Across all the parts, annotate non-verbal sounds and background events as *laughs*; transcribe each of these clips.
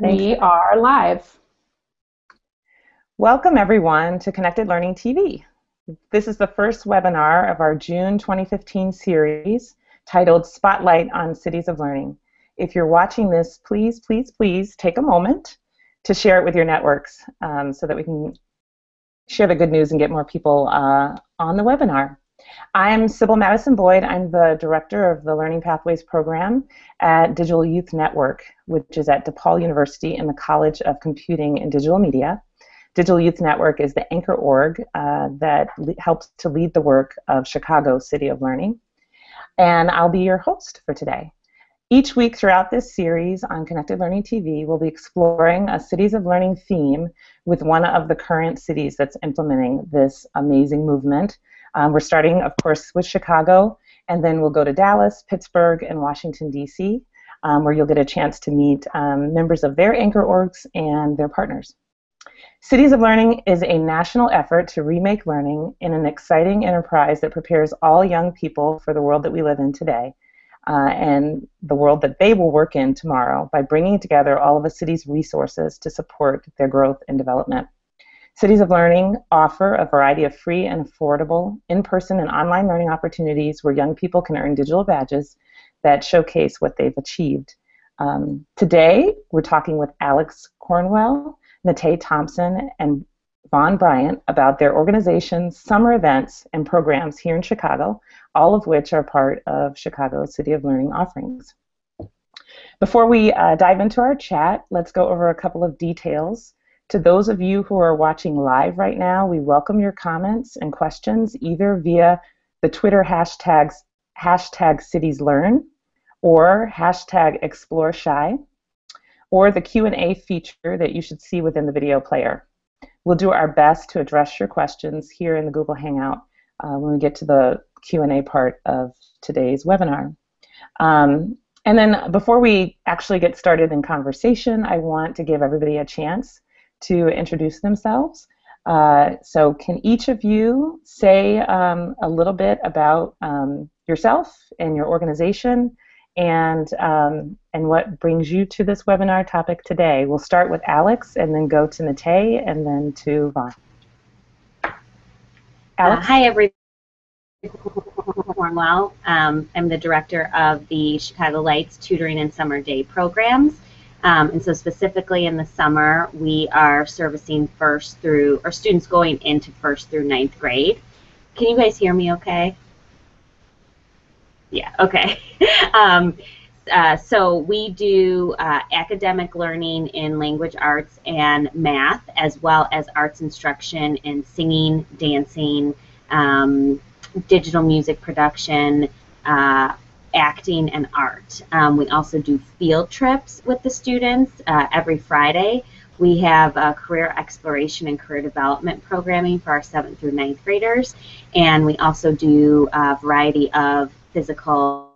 We are live. Welcome everyone to Connected Learning TV. This is the first webinar of our June 2015 series titled Spotlight on Cities of Learning. If you're watching this, please, please, please take a moment to share it with your networks um, so that we can share the good news and get more people uh, on the webinar. I'm Sybil Madison Boyd. I'm the director of the Learning Pathways program at Digital Youth Network, which is at DePaul University in the College of Computing and Digital Media. Digital Youth Network is the anchor org uh, that helps to lead the work of Chicago City of Learning. And I'll be your host for today. Each week throughout this series on Connected Learning TV, we'll be exploring a Cities of Learning theme with one of the current cities that's implementing this amazing movement um, we're starting, of course, with Chicago, and then we'll go to Dallas, Pittsburgh, and Washington, D.C., um, where you'll get a chance to meet um, members of their anchor orgs and their partners. Cities of Learning is a national effort to remake learning in an exciting enterprise that prepares all young people for the world that we live in today uh, and the world that they will work in tomorrow by bringing together all of a city's resources to support their growth and development. Cities of Learning offer a variety of free and affordable in-person and online learning opportunities where young people can earn digital badges that showcase what they've achieved. Um, today, we're talking with Alex Cornwell, Natae Thompson, and Vaughn Bryant about their organization's summer events and programs here in Chicago, all of which are part of Chicago's City of Learning offerings. Before we uh, dive into our chat, let's go over a couple of details to those of you who are watching live right now, we welcome your comments and questions either via the Twitter hashtags hashtag citieslearn or hashtag explorechi or the Q&A feature that you should see within the video player. We'll do our best to address your questions here in the Google Hangout uh, when we get to the Q&A part of today's webinar. Um, and then before we actually get started in conversation, I want to give everybody a chance to introduce themselves. Uh, so, can each of you say um, a little bit about um, yourself and your organization, and um, and what brings you to this webinar topic today? We'll start with Alex, and then go to Natae, and then to Vaughn. Alex. Uh, hi, everyone. Cornwell. Um, I'm the director of the Chicago Lights Tutoring and Summer Day programs. Um, and so specifically in the summer, we are servicing first through, or students going into first through ninth grade. Can you guys hear me okay? Yeah, okay. *laughs* um, uh, so we do uh, academic learning in language arts and math, as well as arts instruction in singing, dancing, um, digital music production, uh, acting and art. Um, we also do field trips with the students uh, every Friday. We have a career exploration and career development programming for our 7th through ninth graders, and we also do a variety of physical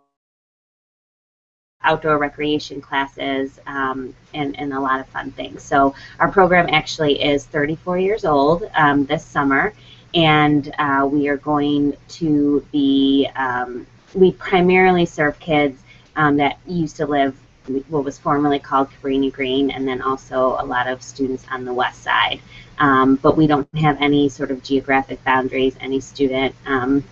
outdoor recreation classes um, and, and a lot of fun things. So our program actually is 34 years old um, this summer, and uh, we are going to be um, we primarily serve kids um, that used to live what was formerly called Cabrini Green, and then also a lot of students on the west side. Um, but we don't have any sort of geographic boundaries. Any student um,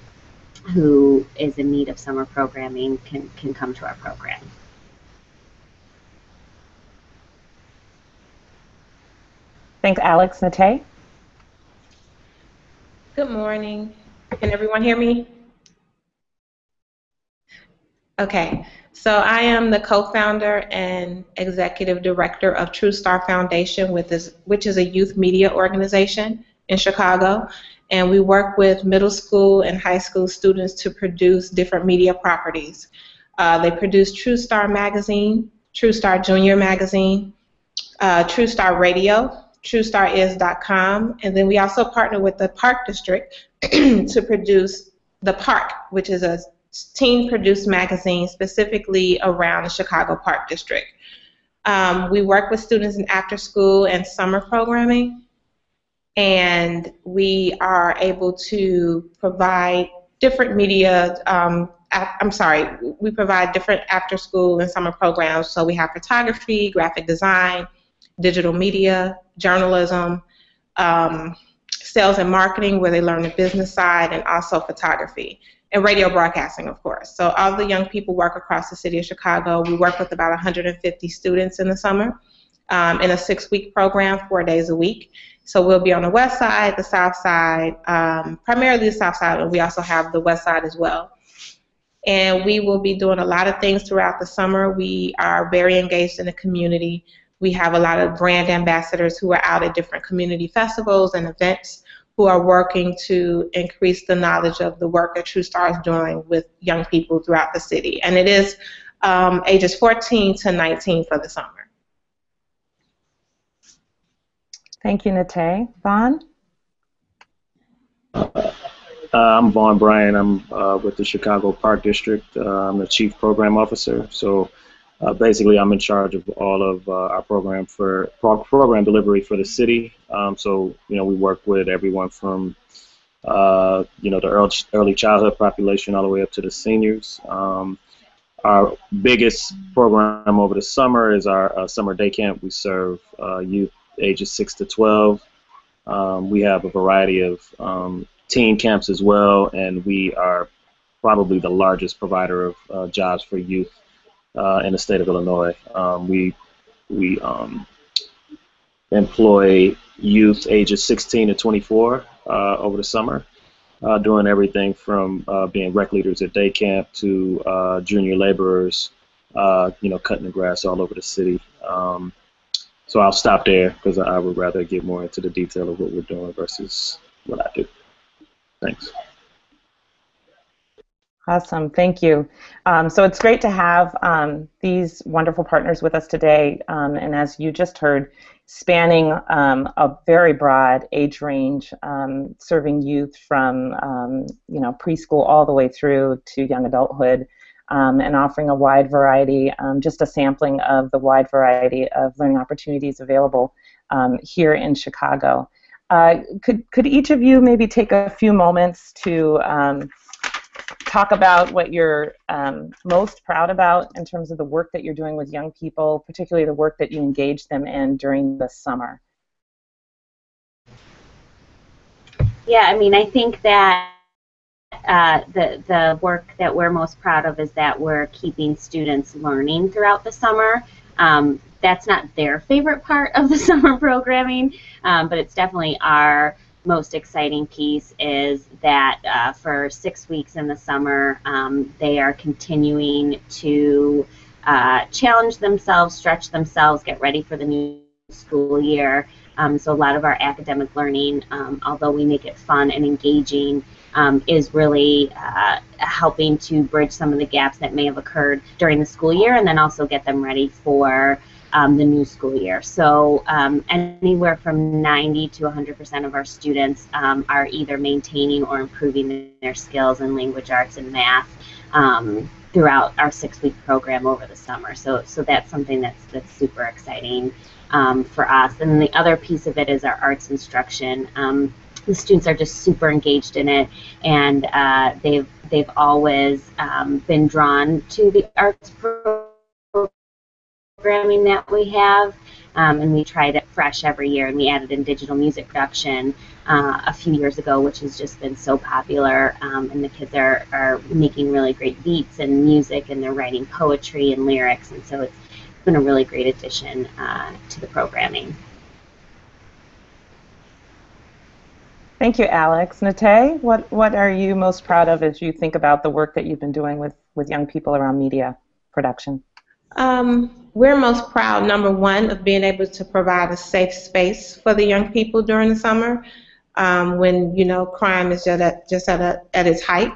who is in need of summer programming can, can come to our program. Thanks, Alex. Natay? Good morning. Can everyone hear me? Okay, so I am the co-founder and executive director of True Star Foundation, which is a youth media organization in Chicago, and we work with middle school and high school students to produce different media properties. Uh, they produce True Star Magazine, True Star Junior Magazine, uh, True Star Radio, TrueStarIs.com, and then we also partner with the Park District *clears throat* to produce The Park, which is a teen produced magazine specifically around the Chicago Park District. Um, we work with students in after school and summer programming, and we are able to provide different media. Um, I'm sorry, we provide different after school and summer programs. So we have photography, graphic design, digital media, journalism, um, sales and marketing, where they learn the business side, and also photography and radio broadcasting, of course. So all the young people work across the city of Chicago. We work with about 150 students in the summer um, in a six-week program, four days a week. So we'll be on the west side, the south side, um, primarily the south side, and we also have the west side as well. And we will be doing a lot of things throughout the summer. We are very engaged in the community. We have a lot of brand ambassadors who are out at different community festivals and events who are working to increase the knowledge of the work that TrueStar is doing with young people throughout the city. And it is um, ages 14 to 19 for the summer. Thank you, Nate. Vaughn? Uh, I'm Vaughn Bryan. I'm uh, with the Chicago Park District. Uh, I'm the Chief Program Officer. So uh, basically, I'm in charge of all of uh, our program for pro program delivery for the city. Um, so you know, we work with everyone from uh, you know the early, early childhood population all the way up to the seniors. Um, our biggest program over the summer is our summer day camp. We serve youth ages 6 to 12. Um, we have a variety of um, teen camps as well, and we are probably the largest provider of uh, jobs for youth uh, in the state of Illinois. Um, we we um, employ youth ages 16 to 24 uh, over the summer, uh, doing everything from uh, being rec leaders at day camp to uh, junior laborers, you know, cutting the grass all over the city. Um, so I'll stop there because I would rather get more into the detail of what we're doing versus what I do. Thanks. Awesome, thank you. Um, so it's great to have um, these wonderful partners with us today, um, and as you just heard, spanning um, a very broad age range, um, serving youth from um, you know preschool all the way through to young adulthood and offering a wide variety, just a sampling of the wide variety of learning opportunities available here in Chicago. Uh, could, could each of you maybe take a few moments to talk about what you're um, most proud about in terms of the work that you're doing with young people, particularly the work that you engage them in during the summer? Yeah, I mean, I think that uh, the the work that we're most proud of is that we're keeping students learning throughout the summer. Um, that's not their favorite part of the *laughs* summer programming, um, but it's definitely our most exciting piece is that uh, for six weeks in the summer, um, they are continuing to uh, challenge themselves, stretch themselves, get ready for the new school year. Um, so a lot of our academic learning, um, although we make it fun and engaging, um, is really uh, helping to bridge some of the gaps that may have occurred during the school year and then also get them ready for um, the new school year. So um, anywhere from 90 to 100% of our students um, are either maintaining or improving their skills in language arts and math um, throughout our six-week program over the summer. So, so that's something that's, that's super exciting um, for us. And the other piece of it is our arts instruction the students are just super engaged in it, and uh, they've they've always um, been drawn to the arts programming that we have, um, and we tried it fresh every year. And we added in digital music production uh, a few years ago, which has just been so popular. Um, and the kids are are making really great beats and music, and they're writing poetry and lyrics, and so it's been a really great addition uh, to the programming. Thank you, Alex. Nate, what, what are you most proud of as you think about the work that you've been doing with, with young people around media production? Um, we're most proud, number one, of being able to provide a safe space for the young people during the summer um, when, you know, crime is just at, just at, a, at its height.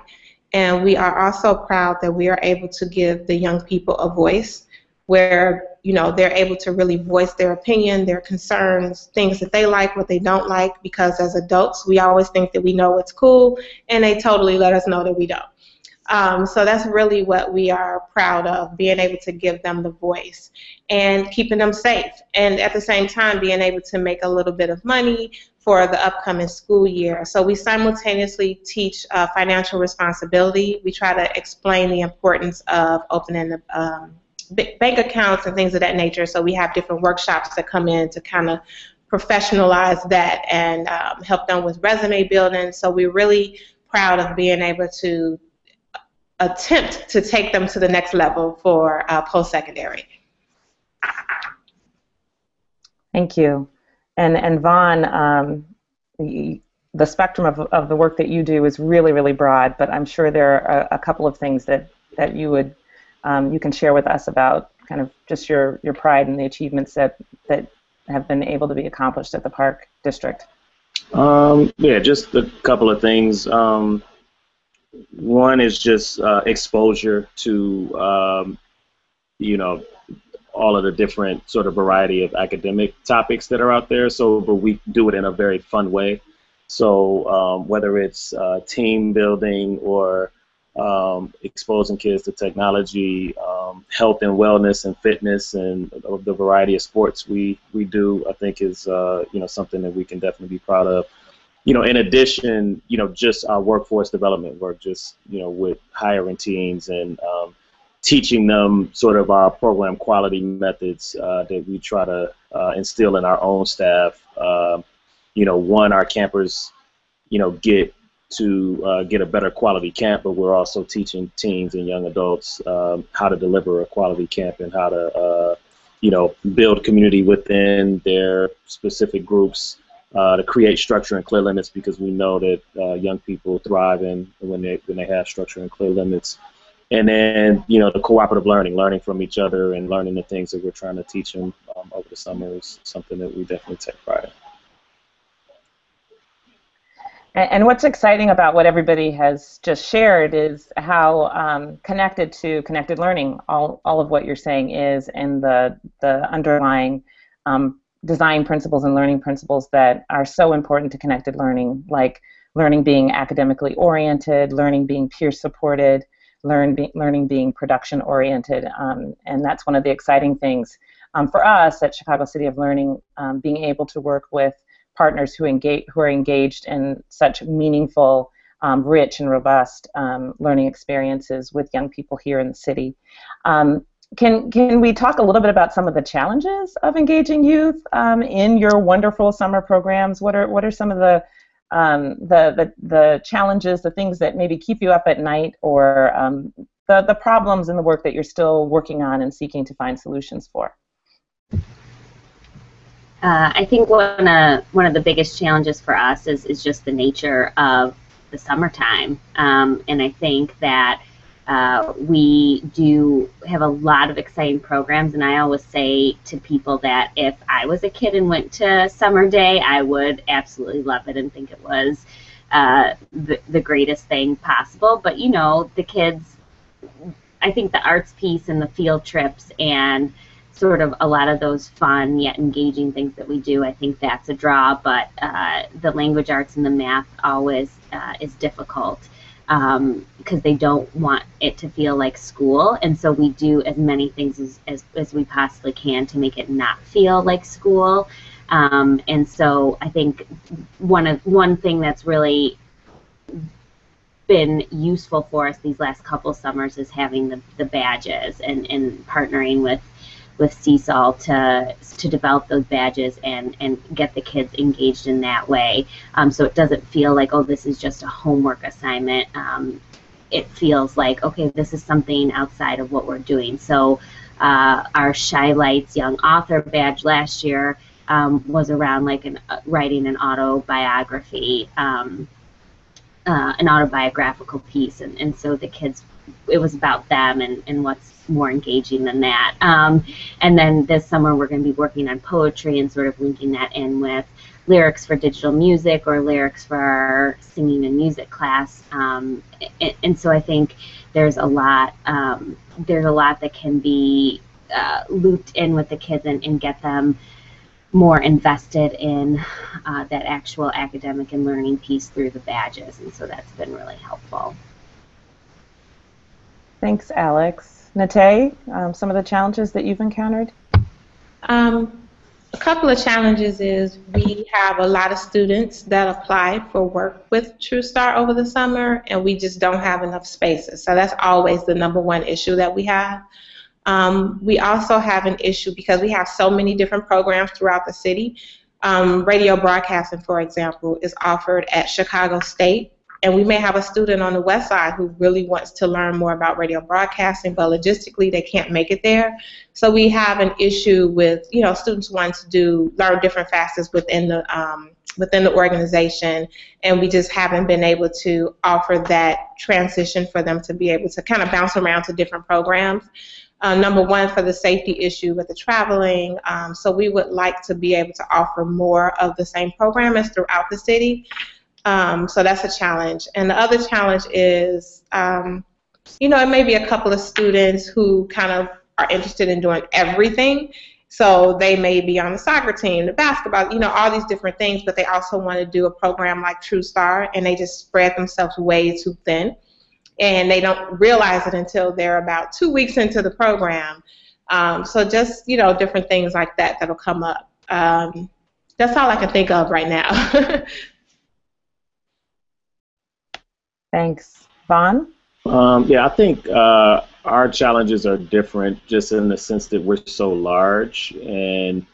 And we are also proud that we are able to give the young people a voice where you know they're able to really voice their opinion, their concerns, things that they like, what they don't like. Because as adults, we always think that we know what's cool, and they totally let us know that we don't. Um, so that's really what we are proud of, being able to give them the voice and keeping them safe, and at the same time being able to make a little bit of money for the upcoming school year. So we simultaneously teach uh, financial responsibility. We try to explain the importance of opening the um, bank accounts and things of that nature. So we have different workshops that come in to kind of professionalize that and um, help them with resume building. So we're really proud of being able to attempt to take them to the next level for uh, post-secondary. Thank you. And, and Vaughn, um, the, the spectrum of, of the work that you do is really, really broad, but I'm sure there are a, a couple of things that, that you would um, you can share with us about kind of just your, your pride and the achievements that, that have been able to be accomplished at the park district. Um, yeah, just a couple of things. Um, one is just uh, exposure to, um, you know, all of the different sort of variety of academic topics that are out there. So, but we do it in a very fun way. So, um, whether it's uh, team building or um, exposing kids to technology, um, health and wellness and fitness, and the variety of sports we, we do, I think is uh, you know something that we can definitely be proud of. You know, in addition, you know, just our workforce development work, just you know, with hiring teams and um, teaching them sort of our program quality methods uh, that we try to uh, instill in our own staff. Um, you know, one, our campers, you know, get to uh, get a better quality camp, but we're also teaching teens and young adults um, how to deliver a quality camp and how to, uh, you know, build community within their specific groups, uh, to create structure and clear limits because we know that uh, young people thrive in when they when they have structure and clear limits. And then, you know, the cooperative learning, learning from each other and learning the things that we're trying to teach them um, over the summer is something that we definitely take pride in. And what's exciting about what everybody has just shared is how um, connected to connected learning all, all of what you're saying is, and the, the underlying um, design principles and learning principles that are so important to connected learning, like learning being academically oriented, learning being peer supported, learn be, learning being production oriented. Um, and that's one of the exciting things um, for us at Chicago City of Learning, um, being able to work with partners who engage who are engaged in such meaningful, um, rich, and robust um, learning experiences with young people here in the city. Um, can can we talk a little bit about some of the challenges of engaging youth um, in your wonderful summer programs? What are what are some of the um, the, the the challenges, the things that maybe keep you up at night, or um, the the problems in the work that you're still working on and seeking to find solutions for? Uh, I think one of one of the biggest challenges for us is is just the nature of the summertime, um, and I think that uh, we do have a lot of exciting programs. And I always say to people that if I was a kid and went to summer day, I would absolutely love it and think it was uh, the the greatest thing possible. But you know, the kids, I think the arts piece and the field trips and sort of a lot of those fun yet engaging things that we do. I think that's a draw, but uh, the language arts and the math always uh, is difficult um, because they don't want it to feel like school. And so we do as many things as, as, as we possibly can to make it not feel like school. Um, and so I think one of one thing that's really been useful for us these last couple summers is having the, the badges and, and partnering with with CSOL to to develop those badges and and get the kids engaged in that way. Um, so it doesn't feel like oh this is just a homework assignment. Um, it feels like okay this is something outside of what we're doing. So uh, our Chi Lights Young Author badge last year um, was around like an, uh, writing an autobiography. Um, uh, an autobiographical piece, and, and so the kids, it was about them and, and what's more engaging than that. Um, and then this summer we're going to be working on poetry and sort of linking that in with lyrics for digital music or lyrics for our singing and music class. Um, and, and, so I think there's a lot um, there's a lot that can be uh, looped in with the kids and, and get them more invested in uh, that actual academic and learning piece through the badges, and so that's been really helpful. Thanks, Alex. Nate, um, some of the challenges that you've encountered? Um, a couple of challenges is we have a lot of students that apply for work with TrueStar over the summer, and we just don't have enough spaces. So that's always the number one issue that we have. Um, we also have an issue because we have so many different programs throughout the city. Um, radio broadcasting, for example, is offered at Chicago State, and we may have a student on the west side who really wants to learn more about radio broadcasting, but logistically they can't make it there. So we have an issue with you know students wanting to do learn different facets within the um, within the organization, and we just haven't been able to offer that transition for them to be able to kind of bounce around to different programs. Uh, number one, for the safety issue with the traveling. Um, so we would like to be able to offer more of the same programming throughout the city. Um, so that's a challenge. And the other challenge is, um, you know, it may be a couple of students who kind of are interested in doing everything. So they may be on the soccer team, the basketball, you know, all these different things, but they also want to do a program like True Star, and they just spread themselves way too thin. And they don't realize it until they're about two weeks into the program. Um, so just, you know, different things like that that'll come up. Um, that's all I can think of right now. *laughs* Thanks. Vaughn? Um, yeah, I think uh, our challenges are different just in the sense that we're so large, and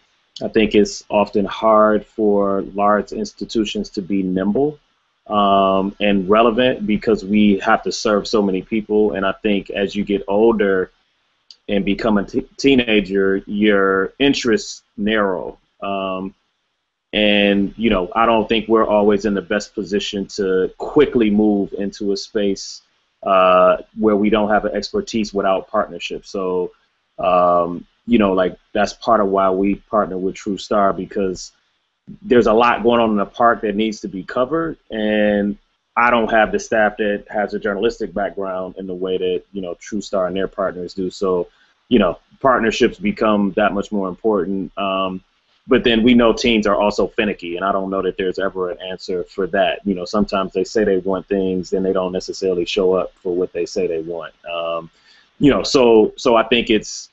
I think it's often hard for large institutions to be nimble um, and relevant because we have to serve so many people. And I think as you get older and become a t- teenager, your interests narrow. Um, and, you know, I don't think we're always in the best position to quickly move into a space uh, where we don't have an expertise without partnership. So, um, you know, like that's part of why we partner with True Star because there's a lot going on in the park that needs to be covered, and I don't have the staff that has a journalistic background in the way that you know True Star and their partners do. So, you know, partnerships become that much more important. Um, but then we know teens are also finicky, and I don't know that there's ever an answer for that. You know, sometimes they say they want things, then they don't necessarily show up for what they say they want. Um, you know, so so I think it's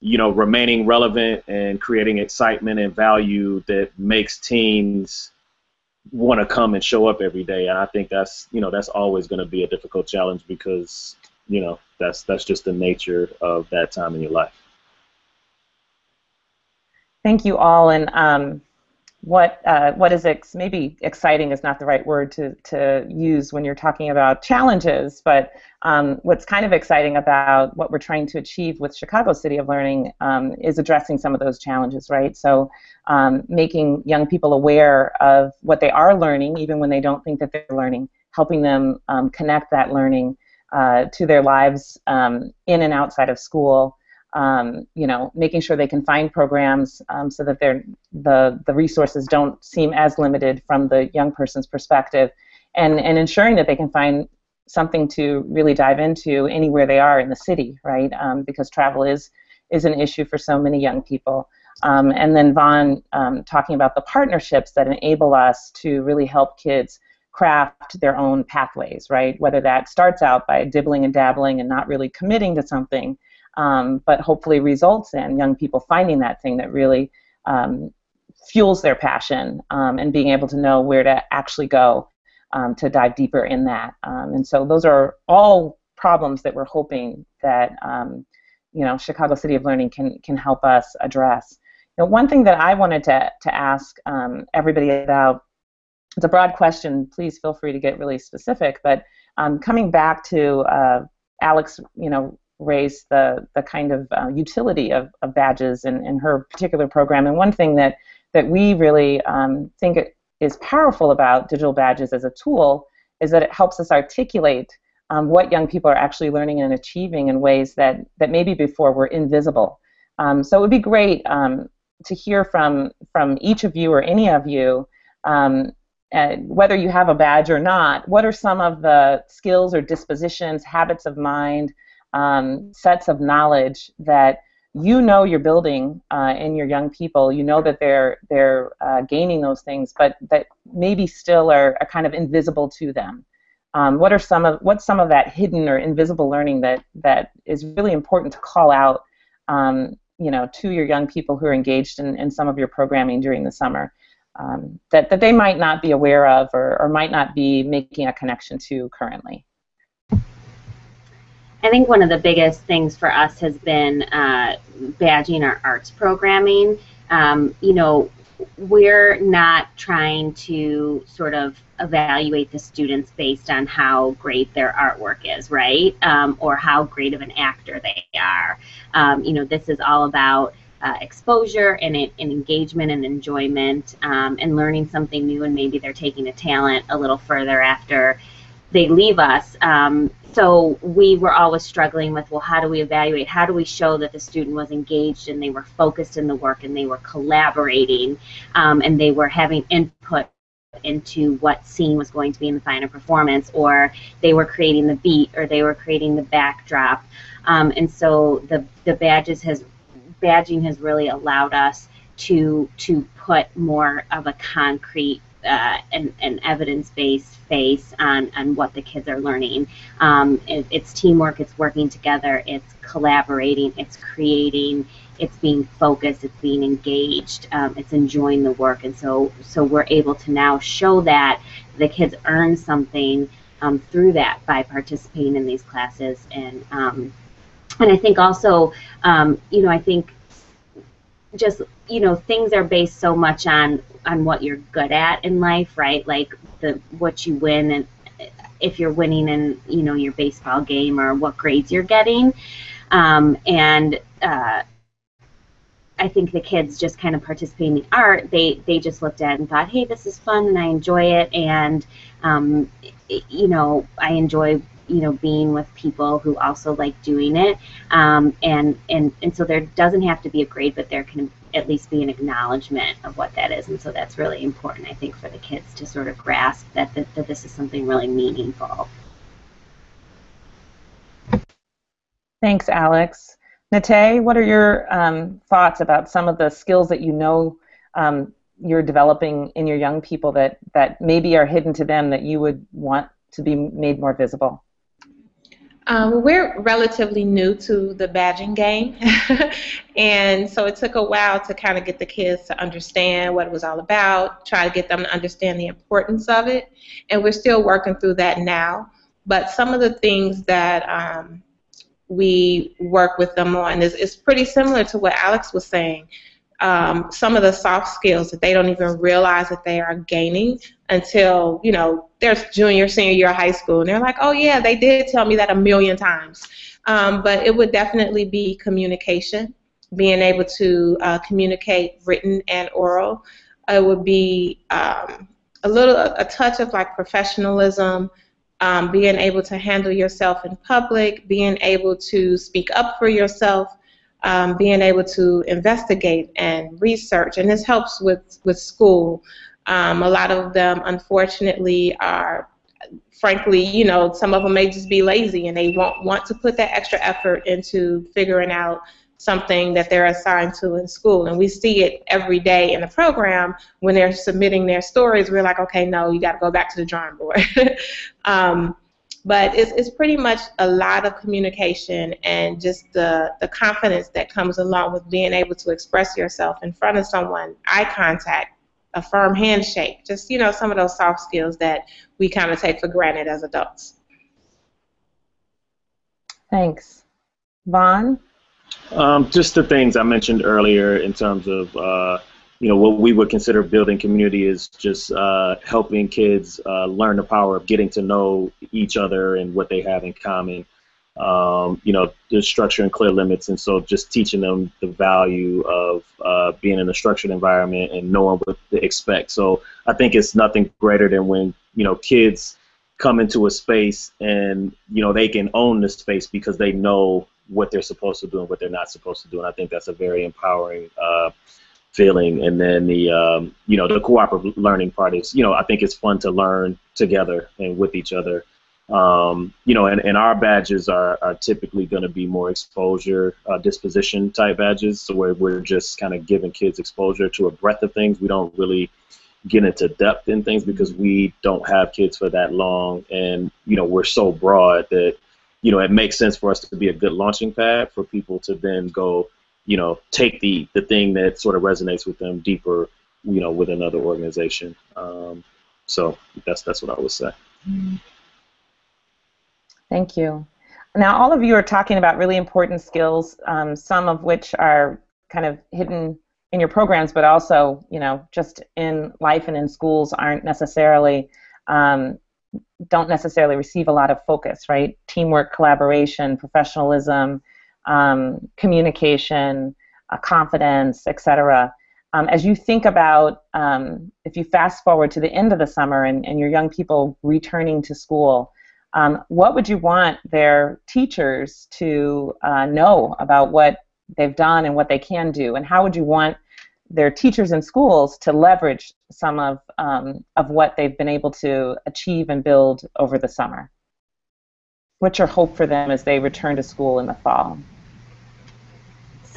you know remaining relevant and creating excitement and value that makes teens want to come and show up every day. And I think that's you know that's always going to be a difficult challenge because you know that's that's just the nature of that time in your life. Thank you all. And um, what uh, what is ex- maybe exciting is not the right word to, to use when you're talking about challenges, but um, what's kind of exciting about what we're trying to achieve with Chicago City of Learning um, is addressing some of those challenges, right? So um, making young people aware of what they are learning, even when they don't think that they're learning, helping them um, connect that learning uh, to their lives um, in and outside of school um, you know, making sure they can find programs um, so that they're, the, the resources don't seem as limited from the young person's perspective, and, and ensuring that they can find something to really dive into anywhere they are in the city, right? Um, because travel is, is an issue for so many young people. Um, and then Vaughn um, talking about the partnerships that enable us to really help kids craft their own pathways, right? Whether that starts out by dibbling and dabbling and not really committing to something, um, but hopefully results in young people finding that thing that really um, fuels their passion um, and being able to know where to actually go um, to dive deeper in that. Um, and so those are all problems that we're hoping that um, you know Chicago City of Learning can can help us address. Know, one thing that I wanted to to ask everybody about. It's a broad question. Please feel free to get really specific. But coming back to uh, Alex, you know, raise the, the kind of uh, utility of, of badges in, in her particular program. And one thing that, that we really um, think is powerful about digital badges as a tool is that it helps us articulate um, what young people are actually learning and achieving in ways that, that maybe before were invisible. Um, so it would be great um, to hear from, from each of you or any of you um, uh, whether you have a badge or not, what are some of the skills or dispositions, habits of mind, um, sets of knowledge that you know you're building uh, in your young people. You know that they're they're uh, gaining those things, but that maybe still are, are kind of invisible to them. Um, what are some of what's some of that hidden or invisible learning that that is really important to call out, um, you know, to your young people who are engaged in, in some of your programming during the summer, um, that that they might not be aware of or, or might not be making a connection to currently. I think one of the biggest things for us has been uh, badging our arts programming. Um, you know, we're not trying to sort of evaluate the students based on how great their artwork is, right? Um, or how great of an actor they are. Um, you know, this is all about uh, exposure and, and, engagement and enjoyment um, and learning something new, and maybe they're taking a talent a little further after they leave us. Um, so we were always struggling with, well, how do we evaluate? How do we show that the student was engaged and they were focused in the work and they were collaborating um, and they were having input into what scene was going to be in the final performance, or they were creating the beat, or they were creating the backdrop. Um, and so the the badges has badging has really allowed us to to put more of a concrete uh, an, an evidence-based face on, on what the kids are learning. Um, it, it's teamwork, it's working together, it's collaborating, it's creating, it's being focused, it's being engaged, um, it's enjoying the work, and so so we're able to now show that the kids earn something um, through that by participating in these classes, and um, and I think also, um, you know, I think just you know things are based so much on on what you're good at in life, right? Like the what you win and if you're winning in you know your baseball game or what grades you're getting, um, and uh, I think the kids just kind of participating in the art. They they just looked at and thought, hey, this is fun and I enjoy it, and um, you know I enjoy you know being with people who also like doing it, um, and and and so there doesn't have to be a grade, but there can at least be an acknowledgement of what that is, and so that's really important, I think, for the kids to sort of grasp that that, that this is something really meaningful. Thanks, Alex. Nate, what are your um, thoughts about some of the skills that you know um, you're developing in your young people that, that maybe are hidden to them that you would want to be made more visible? Um, we're relatively new to the badging game, *laughs* and so it took a while to kind of get the kids to understand what it was all about, try to get them to understand the importance of it, and we're still working through that now. But some of the things that um, we work with them on is, is pretty similar to what Alex was saying. Um, some of the soft skills that they don't even realize that they are gaining until you know they're junior, senior year of high school, and they're like, "Oh yeah, they did tell me that a million times." Um, but it would definitely be communication, being able to uh, communicate written and oral. It would be um, a little a touch of like professionalism, um, being able to handle yourself in public, being able to speak up for yourself, um, being able to investigate and research. And this helps with, with school. Um, a lot of them, unfortunately, are frankly, you know, some of them may just be lazy and they won't want to put that extra effort into figuring out something that they're assigned to in school. And we see it every day in the program when they're submitting their stories. We're like, okay, no, you got to go back to the drawing board. *laughs* um, but it's, it's pretty much a lot of communication and just the, the confidence that comes along with being able to express yourself in front of someone, eye contact, a firm handshake, just, you know, some of those soft skills that we kind of take for granted as adults. Thanks. Vaughn? Um, just the things I mentioned earlier in terms of uh, you know what we would consider building community is just uh, helping kids uh, learn the power of getting to know each other and what they have in common. Um, you know, the structure and clear limits, and so just teaching them the value of uh, being in a structured environment and knowing what to expect. So I think it's nothing greater than when you know kids come into a space and you know they can own the space because they know what they're supposed to do and what they're not supposed to do. And I think that's a very empowering uh, feeling. And then the um, you know the cooperative learning part is you know I think it's fun to learn together and with each other. Um, you know, and, and our badges are, are typically going to be more exposure uh, disposition type badges, so where we're just kind of giving kids exposure to a breadth of things. We don't really get into depth in things because we don't have kids for that long, and you know we're so broad that you know, it makes sense for us to be a good launching pad for people to then go, you know, take the the thing that sort of resonates with them deeper, you know, with another organization. Um, so that's that's what I would say. Thank you. Now, all of you are talking about really important skills, um, some of which are kind of hidden in your programs, but also, you know, just in life and in schools aren't necessarily um, don't necessarily receive a lot of focus, right? Teamwork, collaboration, professionalism, um, communication, uh, confidence, etc. Um, as you think about, um, if you fast forward to the end of the summer and, and your young people returning to school, um, what would you want their teachers to uh, know about what they've done and what they can do, and how would you want their teachers in schools to leverage some of um, of what they've been able to achieve and build over the summer? What's your hope for them as they return to school in the fall?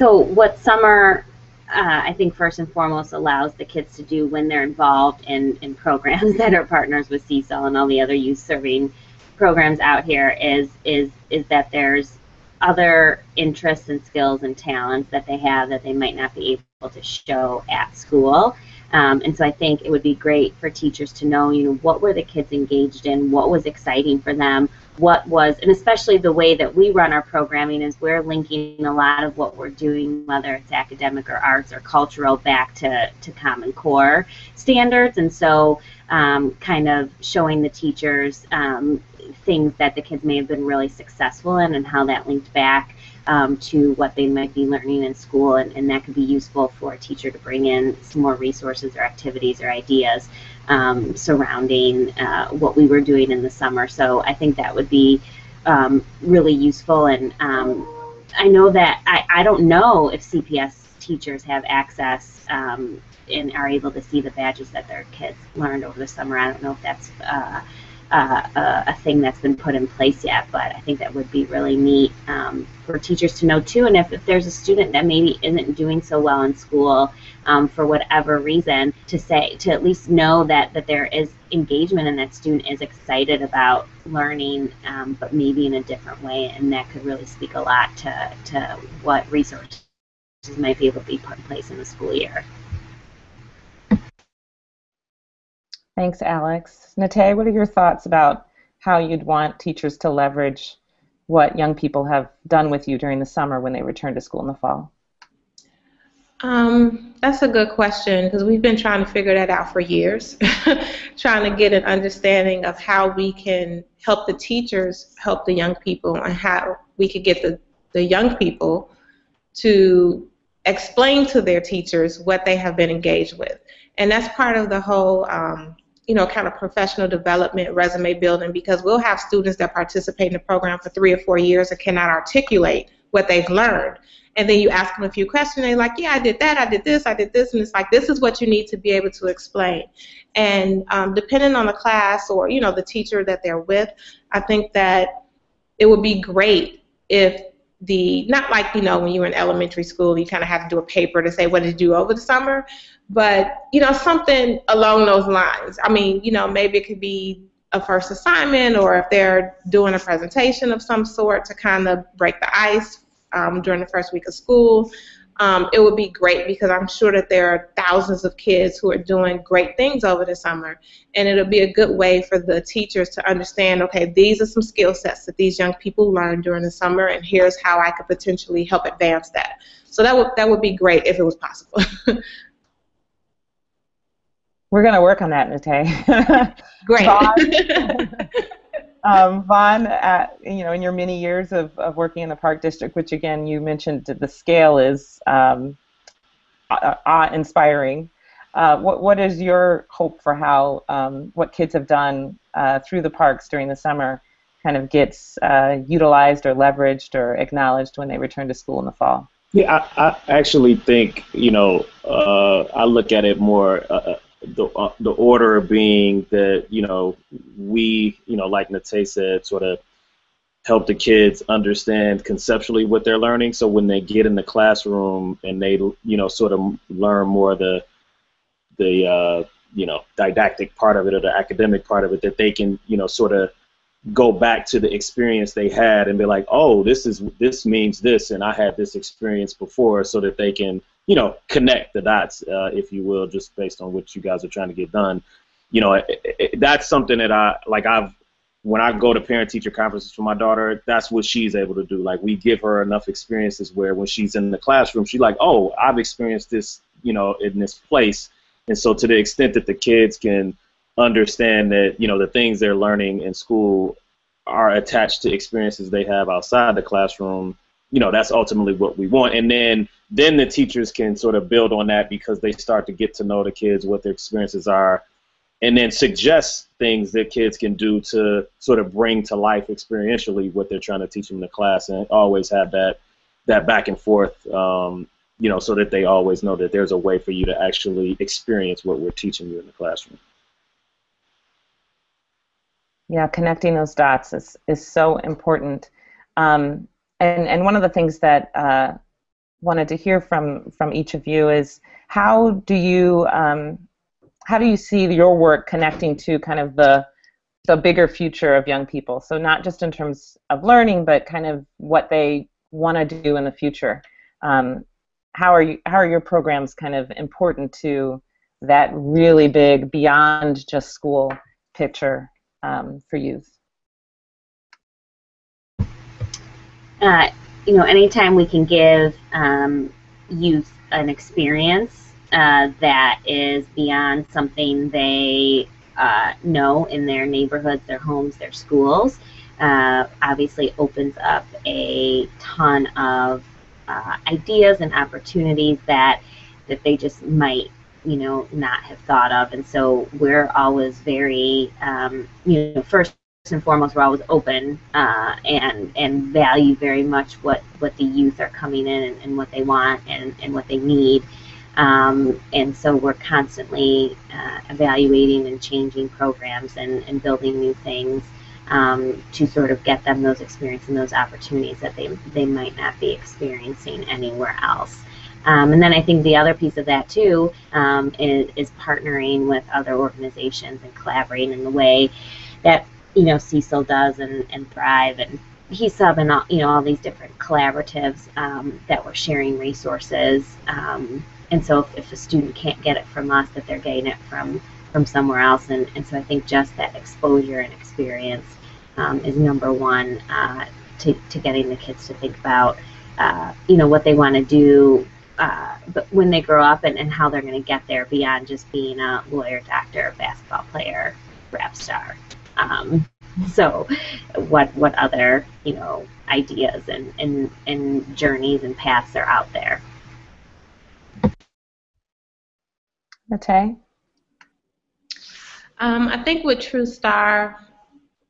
So, what summer, uh, I think, first and foremost, allows the kids to do when they're involved in, in programs *laughs* that are partners with CSOL and all the other youth serving programs out here is is is that there's other interests and skills and talents that they have that they might not be able to show at school. Um, and so I think it would be great for teachers to know, you know, what were the kids engaged in, what was exciting for them, what was, and especially the way that we run our programming is we're linking a lot of what we're doing, whether it's academic or arts or cultural, back to, to Common Core standards. And so um, kind of showing the teachers um, things that the kids may have been really successful in and how that linked back um, to what they might be learning in school, and, and, that could be useful for a teacher to bring in some more resources or activities or ideas um, surrounding uh, what we were doing in the summer. So I think that would be um, really useful, and um, I know that I, I don't know if CPS teachers have access um, and are able to see the badges that their kids learned over the summer. I don't know if that's uh, uh, a, a, thing that's been put in place yet, but I think that would be really neat um, for teachers to know too. And if, if, there's a student that maybe isn't doing so well in school um, for whatever reason, to say to at least know that that there is engagement and that student is excited about learning, um, but maybe in a different way, and that could really speak a lot to to what resources might be able to be put in place in the school year. Thanks, Alex. Nate, what are your thoughts about how you'd want teachers to leverage what young people have done with you during the summer when they return to school in the fall? Um, that's a good question because we've been trying to figure that out for years, *laughs* trying to get an understanding of how we can help the teachers help the young people and how we could get the, the young people to explain to their teachers what they have been engaged with. And that's part of the whole um, you know, kind of professional development, resume building, because we'll have students that participate in the program for three or four years and cannot articulate what they've learned. And then you ask them a few questions, they're like, yeah, I did that, I did this, I did this, and it's like, this is what you need to be able to explain. And um, depending on the class or, you know, the teacher that they're with, I think that it would be great if the not like you know when you were in elementary school you kind of have to do a paper to say what did you do over the summer but you know something along those lines i mean you know maybe it could be a first assignment or if they're doing a presentation of some sort to kind of break the ice um, during the first week of school um, it would be great because I'm sure that there are thousands of kids who are doing great things over the summer. And it'll be a good way for the teachers to understand okay, these are some skill sets that these young people learn during the summer, and here's how I could potentially help advance that. So that would, that would be great if it was possible. *laughs* We're going to work on that, Nate. *laughs* great. *laughs* um, Vaughn, at, you know, in your many years of, of working in the Park District, which again you mentioned the scale is um, awe-inspiring. Uh, what what is your hope for how um, what kids have done uh, through the parks during the summer kind of gets uh, utilized or leveraged or acknowledged when they return to school in the fall? Yeah, I, I actually think you know uh, I look at it more uh, uh, the uh, the order being that you know we you know like Nate said sort of help the kids understand conceptually what they're learning. So when they get in the classroom and they you know sort of learn more the the uh, you know didactic part of it or the academic part of it that they can you know sort of go back to the experience they had and be like oh this is this means this and I had this experience before so that they can you know, connect the dots, uh, if you will, just based on what you guys are trying to get done. You know, it, it, that's something that I like. I've when I go to parent teacher conferences for my daughter, that's what she's able to do. Like we give her enough experiences where when she's in the classroom, she's like, "Oh, I've experienced this, you know, in this place." And so to the extent that the kids can understand that, you know, the things they're learning in school are attached to experiences they have outside the classroom, you know, that's ultimately what we want. And then then the teachers can sort of build on that because they start to get to know the kids, what their experiences are, and then suggest things that kids can do to sort of bring to life experientially what they're trying to teach them in the class, and always have that that back and forth, um, you know, so that they always know that there's a way for you to actually experience what we're teaching you in the classroom. Yeah, connecting those dots is is so important. Um, and and one of the things that uh, wanted to hear from from each of you is how do you um, how do you see your work connecting to kind of the the bigger future of young people? So not just in terms of learning, but kind of what they want to do in the future. Um, how are you? How are your programs kind of important to that really big beyond just school picture um, for youth? Uh, you know, anytime we can give um, youth an experience uh, that is beyond something they uh, know in their neighborhoods, their homes, their schools, uh, obviously opens up a ton of uh, ideas and opportunities that that they just might you know not have thought of. And so we're always very um, you know first and foremost we're always open uh, and and value very much what what the youth are coming in and, and what they want and, and what they need um, and so we're constantly uh, evaluating and changing programs and, and building new things um, to sort of get them those experiences and those opportunities that they, they might not be experiencing anywhere else. Um, and then I think the other piece of that too um, is, is, partnering with other organizations and collaborating in the way that you know CSOL does and, and Thrive and HESUB and all, you know all these different collaboratives um, that we're sharing resources um, and so if, if, a student can't get it from us, that they're getting it from from somewhere else. And, and so I think just that exposure and experience um, is number one uh, to, to getting the kids to think about, uh, you know, what they want to do uh, but when they grow up and, and how they're going to get there beyond just being a lawyer, doctor, basketball player, rap star. Um, so what what other you know ideas and, and, and journeys and paths are out there Okay. Um, I think with True Star,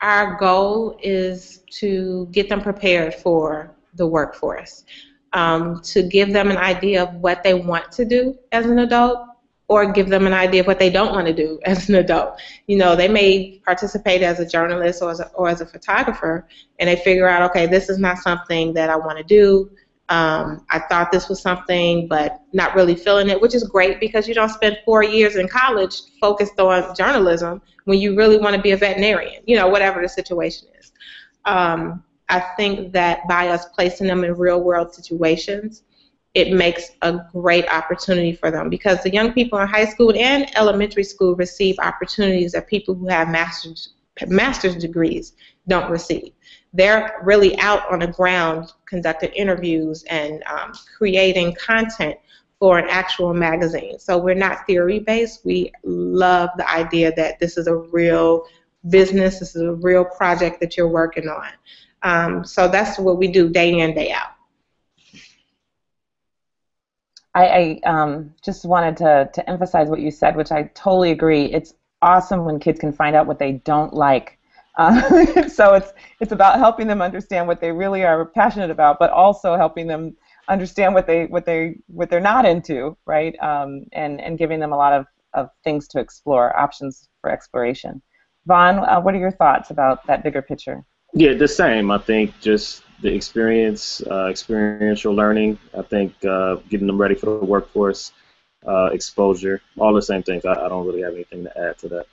our goal is to get them prepared for the workforce, um, to give them an idea of what they want to do as an adult, or give them an idea of what they don't want to do *laughs* as an adult. You know, they may participate as a journalist or as a, or as a photographer, and they figure out, okay, this is not something that I want to do. Um, I thought this was something, but not really feeling it, which is great because you don't spend four years in college focused on journalism when you really want to be a veterinarian, you know, whatever the situation is. Um, I think that by us placing them in real world situations, it makes a great opportunity for them because the young people in high school and elementary school receive opportunities that people who have master's master's degrees don't receive they're really out on the ground conducting interviews and um, creating content for an actual magazine. So we're not theory based. We love the idea that this is a real business, this is a real project that you're working on. Um, so that's what we do day in, day out. I, I um, just wanted to, to emphasize what you said, which I totally agree. It's awesome when kids can find out what they don't like *laughs* uh, so it's it's about helping them understand what they really are passionate about, but also helping them understand what they what they what they're not into, right? Um, and and giving them a lot of, of things to explore, options for exploration. Vaughn, uh, what are your thoughts about that bigger picture? Yeah, the same. I think just the experience, uh, experiential learning. I think uh, getting them ready for the workforce, uh, exposure, all the same things. I, I don't really have anything to add to that.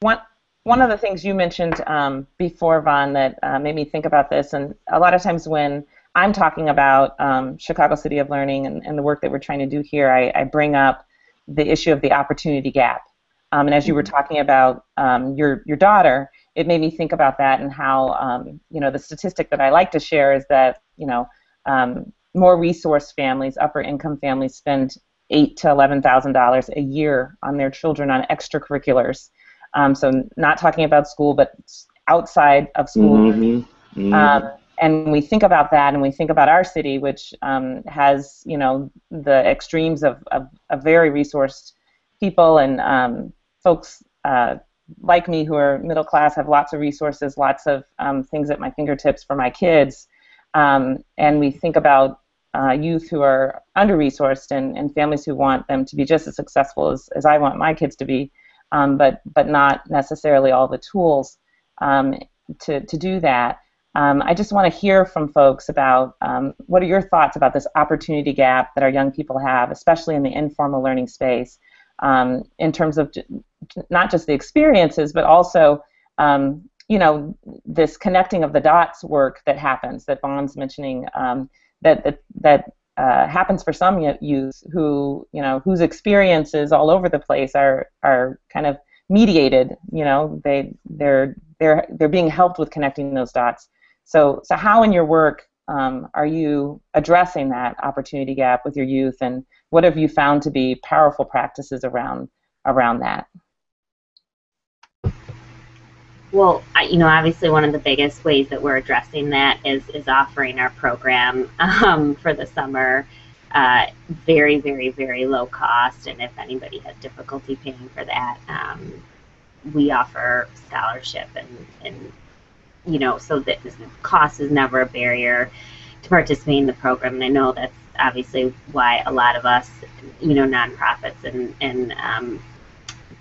One one of the things you mentioned um, before, Vaughn, that uh, made me think about this, and a lot of times when I'm talking about um, Chicago City of Learning and, and, the work that we're trying to do here, I, I, bring up the issue of the opportunity gap. Um, and as you were talking about um, your your daughter, it made me think about that and how um, you know the statistic that I like to share is that you know um, more resource families, upper income families, spend eight to eleven thousand dollars a year on their children on extracurriculars. Um, so not talking about school, but outside of school. Mm-hmm. Mm-hmm. Um, and we think about that, and we think about our city, which um, has you know the extremes of, of, of very resourced people and um, folks uh, like me who are middle class have lots of resources, lots of um, things at my fingertips for my kids, um, and we think about uh, youth who are under resourced and, and families who want them to be just as successful as, as I want my kids to be, um, but but not necessarily all the tools um, to to do that. Um, I just want to hear from folks about um, what are your thoughts about this opportunity gap that our young people have, especially in the informal learning space, um, in terms of not just the experiences, but also, um, you know, this connecting of the dots work that happens that Vaughn's mentioning um, that that, that uh, happens for some youth who, you know, whose experiences all over the place are are kind of mediated. You know, they they're they're they're being helped with connecting those dots. So, so how in your work um, are you addressing that opportunity gap with your youth, and what have you found to be powerful practices around around that? Well, you know, obviously one of the biggest ways that we're addressing that is is offering our program *laughs* um, for the summer uh, very, very, very low cost. And if anybody has difficulty paying for that, um, we offer scholarship and, and you know, so that cost is never a barrier to participating in the program. And I know that's obviously why a lot of us, you know, nonprofits and, and um,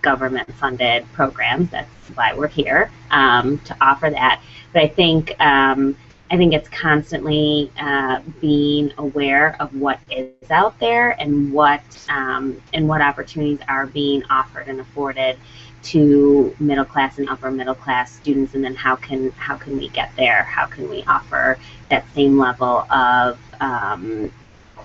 government funded programs, that's why we're here um, to offer that. But I think, um, I think it's constantly uh, being aware of what is out there and what um, and what opportunities are being offered and afforded to middle class and upper middle class students and then how can how can we get there how can we offer that same level of um,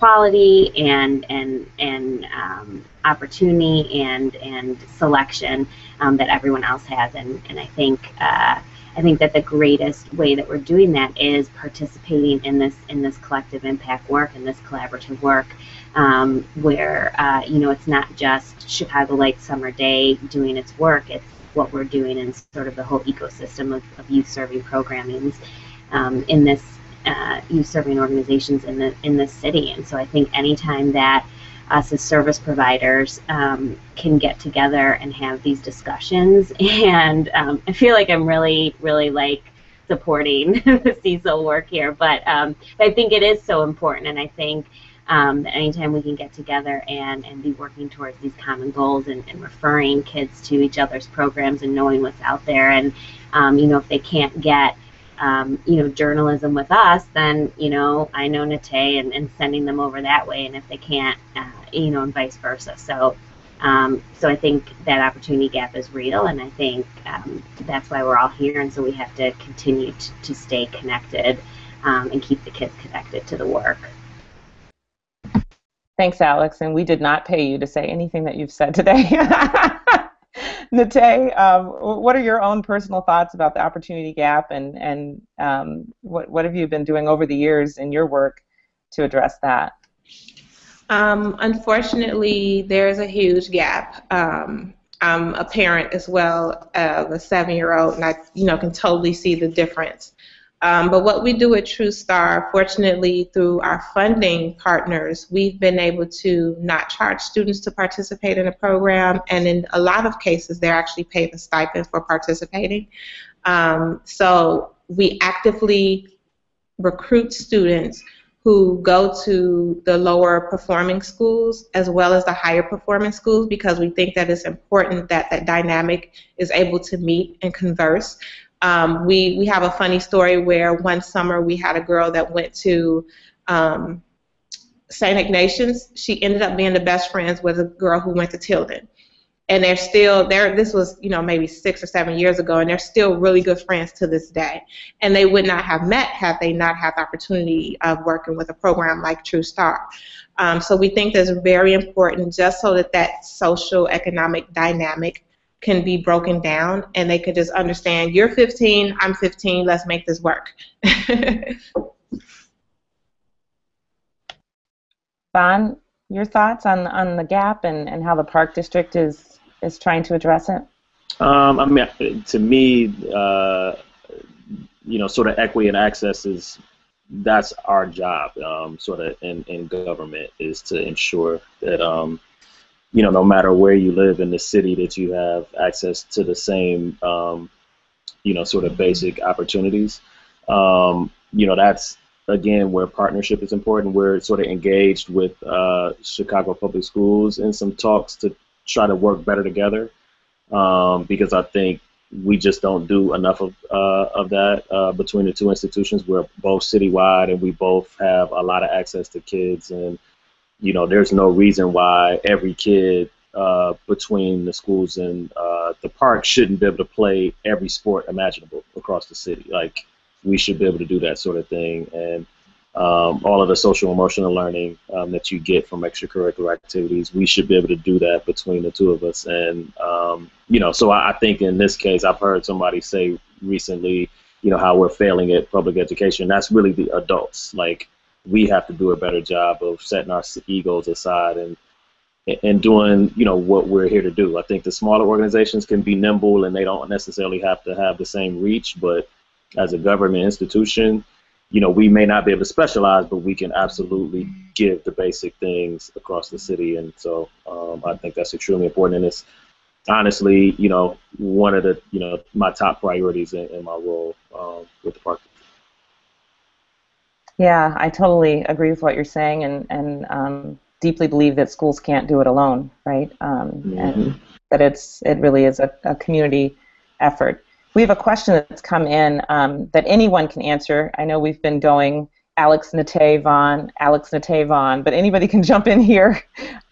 quality and and and um, opportunity and and selection um, that everyone else has. And and I think uh, I think that the greatest way that we're doing that is participating in this in this collective impact work and this collaborative work um, where uh, you know it's not just Chicago Light Summer Day doing its work; it's what we're doing in sort of the whole ecosystem of, of youth serving programming um, in this uh, youth serving organizations in the in this city. And so I think anytime that us as service providers um, can get together and have these discussions, *laughs* and um, I feel like I'm really, really like supporting *laughs* the CSOL work here, but um, I think it is so important, and I think um, anytime we can get together and, and be working towards these common goals and, and referring kids to each other's programs and knowing what's out there and um, you know if they can't get um, you know journalism with us then you know I know Natae and, and sending them over that way and if they can't uh, you know and vice versa so um, so I think that opportunity gap is real, and I think um, that's why we're all here, and so we have to continue to, to stay connected um, and keep the kids connected to the work. Thanks, Alex. And we did not pay you to say anything that you've said today. *laughs* *laughs* Natae, um, what are your own personal thoughts about the opportunity gap, and and um, what what have you been doing over the years in your work to address that? Um, unfortunately, there's a huge gap. Um, I'm a parent as well of a seven-year-old, and I, you know, can totally see the difference. Um, but what we do at TrueStar, fortunately, through our funding partners, we've been able to not charge students to participate in a program, and in a lot of cases, they're actually paid a stipend for participating. Um, so we actively recruit students who go to the lower performing schools as well as the higher performing schools because we think that it's important that that dynamic is able to meet and converse. Um, we we have a funny story where one summer we had a girl that went to um, St. Ignatius. She ended up being the best friends with a girl who went to Tilden, and they're still there. This was you know maybe six or seven years ago, and they're still really good friends to this day. And they would not have met had they not had the opportunity of working with a program like TrueStar. Um, so we think that's very important, just so that that social economic dynamic can be broken down and they could just understand you're 15, I'm 15, let's make this work. *laughs* Vaughn, your thoughts on, on the gap and, and how the park district is, is trying to address it? Um, I mean, to me, uh, you know, sort of equity and access is that's our job, um, sort of in, in government, is to ensure that um, you know, no matter where you live in the city, that you have access to the same, um, you know, sort of basic opportunities. Um, you know, that's again where partnership is important. We're sort of engaged with uh, Chicago Public Schools in some talks to try to work better together um, because I think we just don't do enough of uh, of that uh, between the two institutions. We're both citywide, and we both have a lot of access to kids and you know, there's no reason why every kid uh, between the schools and uh, the park shouldn't be able to play every sport imaginable across the city. Like, we should be able to do that sort of thing. And um, all of the social emotional learning um, that you get from extracurricular activities, we should be able to do that between the two of us. And, um, you know, so I, I think in this case, I've heard somebody say recently, you know, how we're failing at public education. That's really the adults. Like, we have to do a better job of setting our egos aside and and doing you know what we're here to do. I think the smaller organizations can be nimble and they don't necessarily have to have the same reach, but as a government institution, you know, we may not be able to specialize, but we can absolutely give the basic things across the city, and so um, I think that's extremely important. And it's honestly, you know, one of the you know my top priorities in, in my role um, with the park yeah, I totally agree with what you're saying, and and um, deeply believe that schools can't do it alone, right? Um, mm-hmm. And that it's it really is a, a, community effort. We have a question that's come in um, that anyone can answer. I know we've been going Alex Natae Vaughn, Alex Natae Vaughn, but anybody can *laughs* jump in here.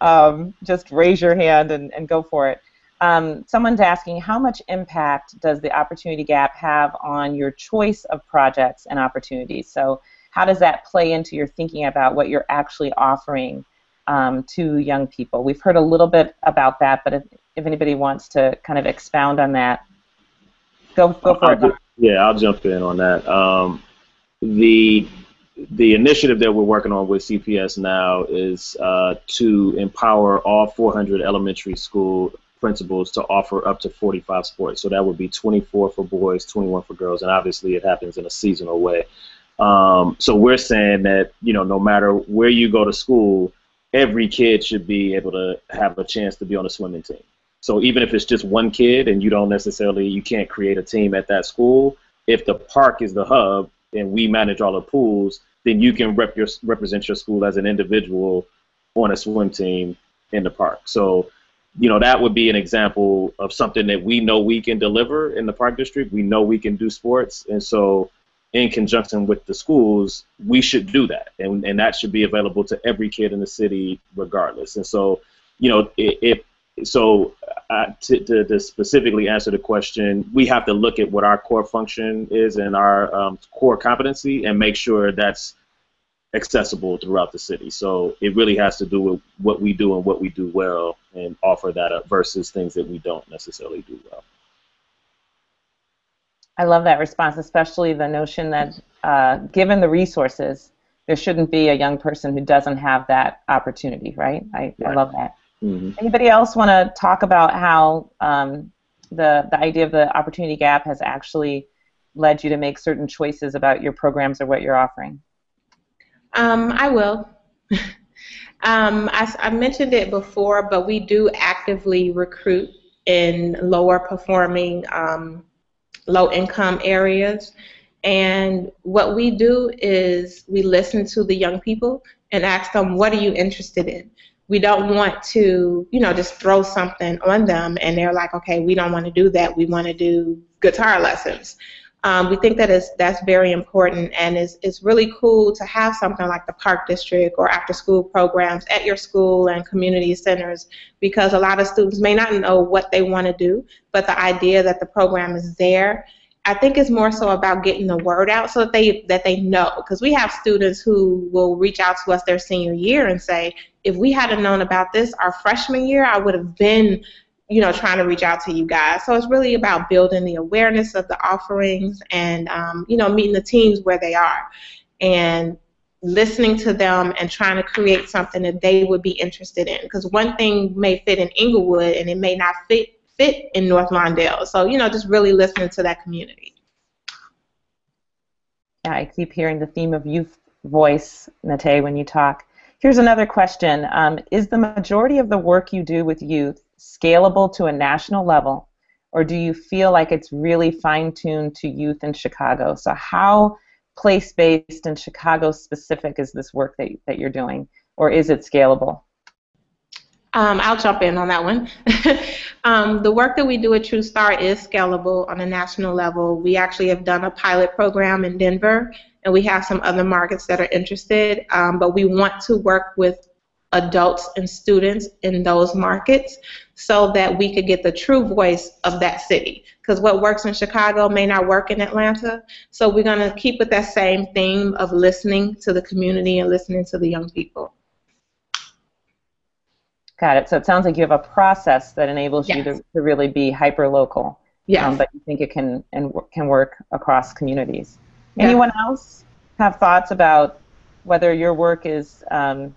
Um, just raise your hand and, and go for it. Um, someone's asking how much impact does the opportunity gap have on your choice of projects and opportunities? So how does that play into your thinking about what you're actually offering um, to young people? We've heard a little bit about that, but if, if anybody wants to kind of expound on that, go, go for it. Yeah, I'll jump in on that. Um, the the initiative that we're working on with CPS now is uh, to empower all 400 elementary school principals to offer up to 45 sports. So that would be 24 for boys, 21 for girls, and obviously it happens in a seasonal way. Um, so we're saying that you know no matter where you go to school, every kid should be able to have a chance to be on a swimming team. So even if it's just one kid and you don't necessarily you can't create a team at that school, if the park is the hub and we manage all the pools, then you can rep your, represent your school as an individual on a swim team in the park. So you know that would be an example of something that we know we can deliver in the park district. We know we can do sports, and so in conjunction with the schools, we should do that, and and that should be available to every kid in the city, regardless. And so, you know, if so, uh, to, to, to, specifically answer the question, we have to look at what our core function is and our um, core competency, and make sure that's accessible throughout the city. So it really has to do with what we do and what we do well, and offer that up versus things that we don't necessarily do well. I love that response, especially the notion that uh, given the resources, there shouldn't be a young person who doesn't have that opportunity, right? I, right. I love that. Mm-hmm. Anybody else want to talk about how um, the, the idea of the opportunity gap has actually led you to make certain choices about your programs or what you're offering? Um, I will. *laughs* um, I, I mentioned it before, but we do actively recruit in lower performing um, low income areas. And what we do is we listen to the young people and ask them, what are you interested in? We don't want to, you know, just throw something on them and they're like, okay, we don't want to do that. We want to do guitar lessons. Um, we think that is that's very important and it's, it's really cool to have something like the park district or after school programs at your school and community centers because a lot of students may not know what they want to do but the idea that the program is there I think it's more so about getting the word out so that they that they know. Because we have students who will reach out to us their senior year and say if we had known about this our freshman year I would have been you know, trying to reach out to you guys. So it's really about building the awareness of the offerings and, um, you know, meeting the teams where they are and listening to them and trying to create something that they would be interested in. Because one thing may fit in Englewood and it may not fit fit in North Lawndale. So, you know, just really listening to that community. Yeah, I keep hearing the theme of youth voice, Natae, when you talk. Here's another question. Um, is the majority of the work you do with youth scalable to a national level, or do you feel like it's really fine-tuned to youth in Chicago? So how place-based and Chicago-specific is this work that, that you're doing, or is it scalable? Um, I'll jump in on that one. *laughs* um, the work that we do at TrueStar is scalable on a national level. We actually have done a pilot program in Denver, and we have some other markets that are interested, um, but we want to work with adults and students in those markets so that we could get the true voice of that city. Because what works in Chicago may not work in Atlanta. So we're going to keep with that same theme of listening to the community and listening to the young people. Got it. So it sounds like you have a process that enables yes. you to, to really be hyper local. Yes. Um, but you think it can and can work across communities. Anyone else have thoughts about whether your work is um,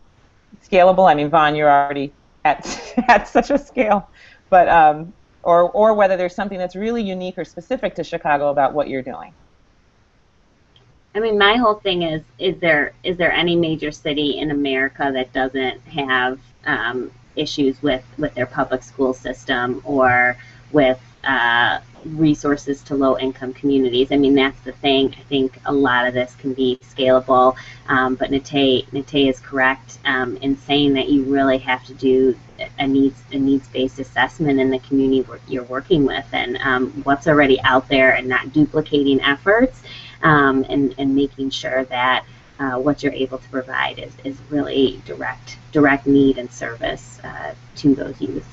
scalable? I mean, Vaughn, you're already at *laughs* at such a scale, but um, or or whether there's something that's really unique or specific to Chicago about what you're doing. I mean, my whole thing is: is there is there any major city in America that doesn't have um, issues with with their public school system or with uh, resources to low income communities. I mean, that's the thing. I think a lot of this can be scalable, um, but Natae, Natae is correct um, in saying that you really have to do a needs a needs based assessment in the community you're working with and um, what's already out there and not duplicating efforts um, and, and making sure that uh, what you're able to provide is, is really direct direct need and service uh, to those youth.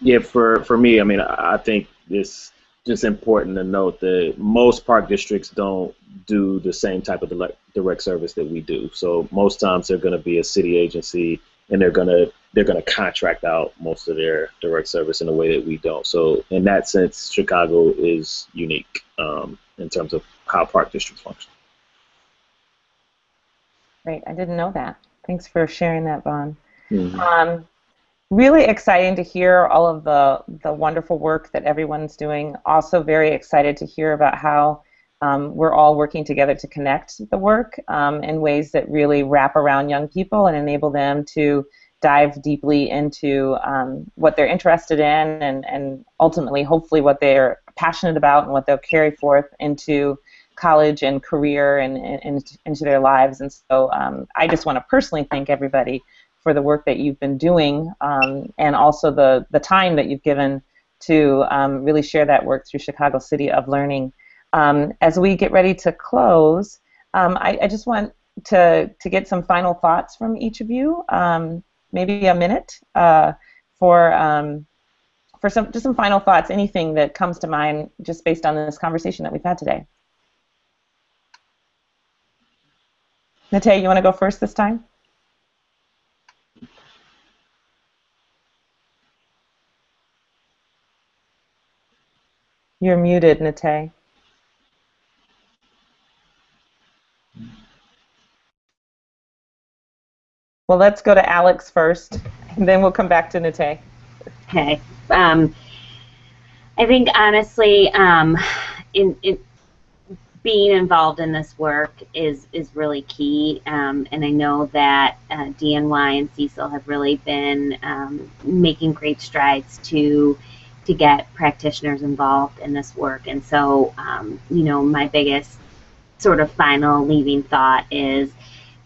Yeah, for, for me, I mean, I think it's just important to note that most park districts don't do the same type of direct service that we do. So most times they're going to be a city agency, and they're going to they're going to contract out most of their direct service in a way that we don't. So in that sense, Chicago is unique um, in terms of how park districts function. Great, I didn't know that. Thanks for sharing that, Vaughn. Mm-hmm. Um, really exciting to hear all of the, the wonderful work that everyone's doing. Also very excited to hear about how um, we're all working together to connect the work um, in ways that really wrap around young people and enable them to dive deeply into um, what they're interested in and, and ultimately, hopefully, what they're passionate about and what they'll carry forth into college and career and, and, into their lives. And so um, I just want to personally thank everybody for the work that you've been doing um, and also the, the time that you've given to um, really share that work through Chicago City of Learning. Um, as we get ready to close, um, I, I, just want to, to get some final thoughts from each of you, um, maybe a minute uh, for, um, for some, just some final thoughts, anything that comes to mind just based on this conversation that we've had today. Natae, you want to go first this time? You're muted, Natae. Well, let's go to Alex first, and then we'll come back to Natae. Okay. Um, I think honestly, um, in, in being involved in this work is is really key, um, and I know that uh, DYN and CSOL have really been um, making great strides to to get practitioners involved in this work. And so, um, you know, my biggest sort of final leaving thought is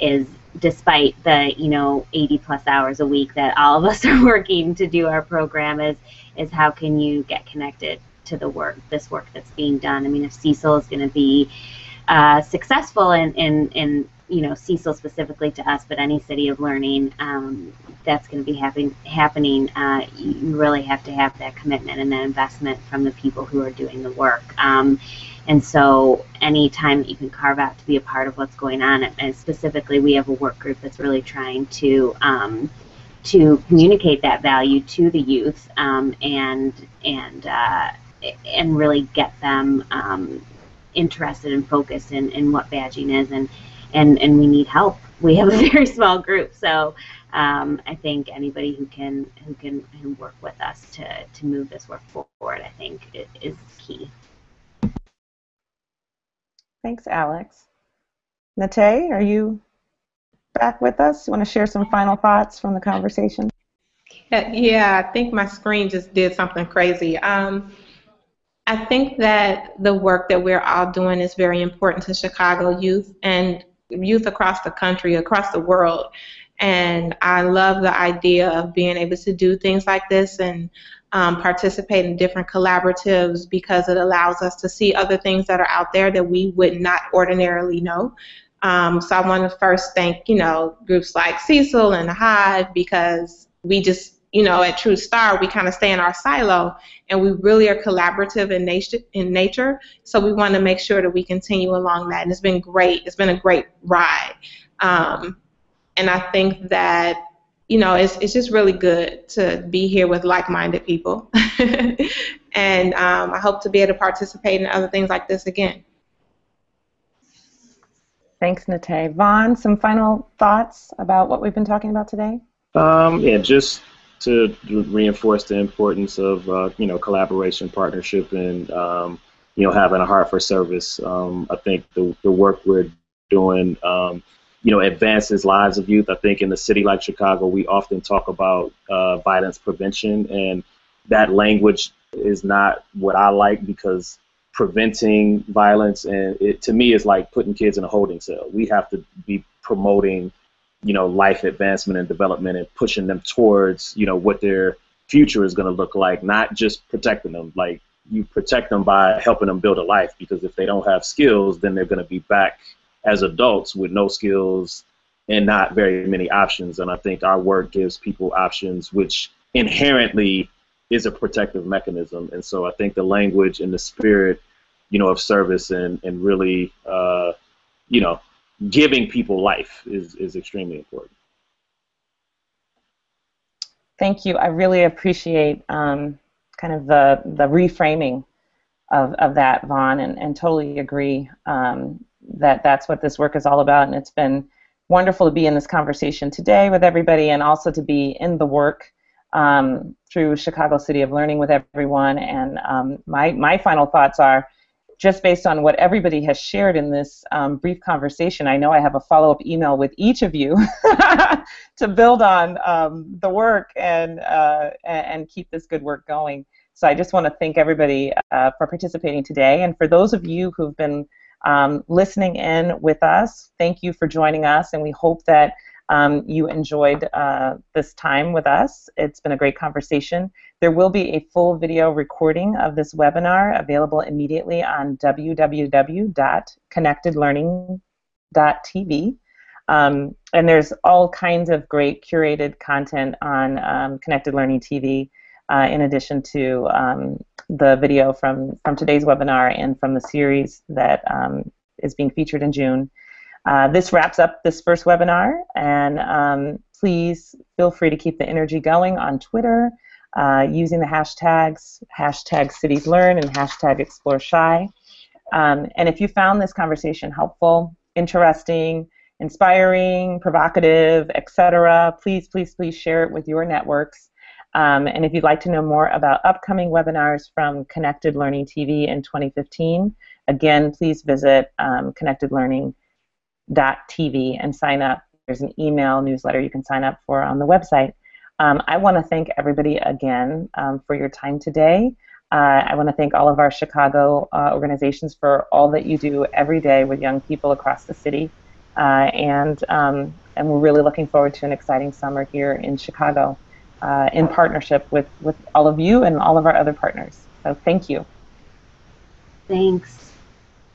is despite the you know 80 plus hours a week that all of *laughs* us are working to do our program is is how can you get connected to the work this work that's being done i mean if CSOL is going to be uh, successful in, in, in you know CSOL specifically to us, but any city of learning um, that's going to be happen, happening, uh, you really have to have that commitment and that investment from the people who are doing the work. Um, and so, any time that you can carve out to be a part of what's going on, and specifically, we have a work group that's really trying to um, to communicate that value to the youth um, and and uh, and really get them um, interested and focused in, in what badging is and, and and we need help. *laughs* We have a very small group, so um, I think anybody who can who can, who work with us to, to move this work forward, I think is key. Thanks, Alex. Natae, are you back with us? You want to share some final thoughts from the conversation? Yeah, I think my screen just did something crazy. Um, I think that the work that we're all doing is very important to Chicago youth and youth across the country, across the world. And I love the idea of being able to do things like this and um, participate in different collaboratives because it allows us to see other things that are out there that we would not ordinarily know. Um, so I want to first thank, you know, groups like CSOL and Hive because we just, you know, at True Star, we kind of stay in our silo and we really are collaborative in nature, in nature. So we want to make sure that we continue along that. And it's been great. It's been a great ride. Um, and I think that you know it's it's just really good to be here with like-minded people, *laughs* and um, I hope to be able to participate in other things like this again. Thanks, Natae. Vaughn, some final thoughts about what we've been talking about today? Um, yeah, just to reinforce the importance of uh, you know collaboration, partnership, and um, you know having a heart for service. Um, I think the the work we're doing um, you know, advances lives of youth. I think in a city like Chicago, we often talk about uh, violence prevention, and that language is not what I like because preventing violence and it to me is like putting kids in a holding cell. We have to be promoting, you know, life advancement and development and pushing them towards, you know, what their future is going to look like, not just protecting them. Like you protect them by helping them build a life because if they don't have skills, then they're going to be back as adults with no skills and not very many options. And I think our work gives people options, which inherently is a protective mechanism. And so I think the language and the spirit, you know, of service and, and really, uh, you know, giving people life is, is extremely important. Thank you. I really appreciate um, kind of the, the reframing of, of that, Vaughn, and, and totally agree. Um, that that's what this work is all about, and it's been wonderful to be in this conversation today with everybody, and also to be in the work um, through Chicago City of Learning with everyone. And um, my my final thoughts are just based on what everybody has shared in this um, brief conversation, I know I have a follow-up email with each of you *laughs* to build on um, the work and, uh, and keep this good work going. So I just want to thank everybody uh, for participating today, and for those of you who've been um, listening in with us. Thank you for joining us, and we hope that um, you enjoyed uh, this time with us. It's been a great conversation. There will be a full video recording of this webinar available immediately on www.connectedlearning.tv. Um, and there's all kinds of great curated content on um, Connected Learning TV, uh, in addition to um, the video from, from today's webinar and from the series that um, is being featured in June. Uh, this wraps up this first webinar, and um, please feel free to keep the energy going on Twitter uh, using the hashtags hashtag Cities Learn and hashtag Explore Chi. Um, and if you found this conversation helpful, interesting, inspiring, provocative, etc., please, please, please share it with your networks. Um, and if you'd like to know more about upcoming webinars from Connected Learning TV in 2015, again, please visit um, connectedlearning.tv and sign up. There's an email newsletter you can sign up for on the website. Um, I want to thank everybody again um, for your time today. Uh, I want to thank all of our Chicago uh, organizations for all that you do every day with young people across the city. Uh, and, um, and we're really looking forward to an exciting summer here in Chicago uh, in partnership with, with all of you and all of our other partners. So thank you. Thanks.